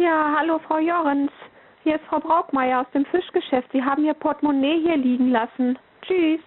Ja, hallo Frau Jorens. Hier ist Frau Braukmeier aus dem Fischgeschäft. Sie haben Ihr Portemonnaie hier liegen lassen. Tschüss.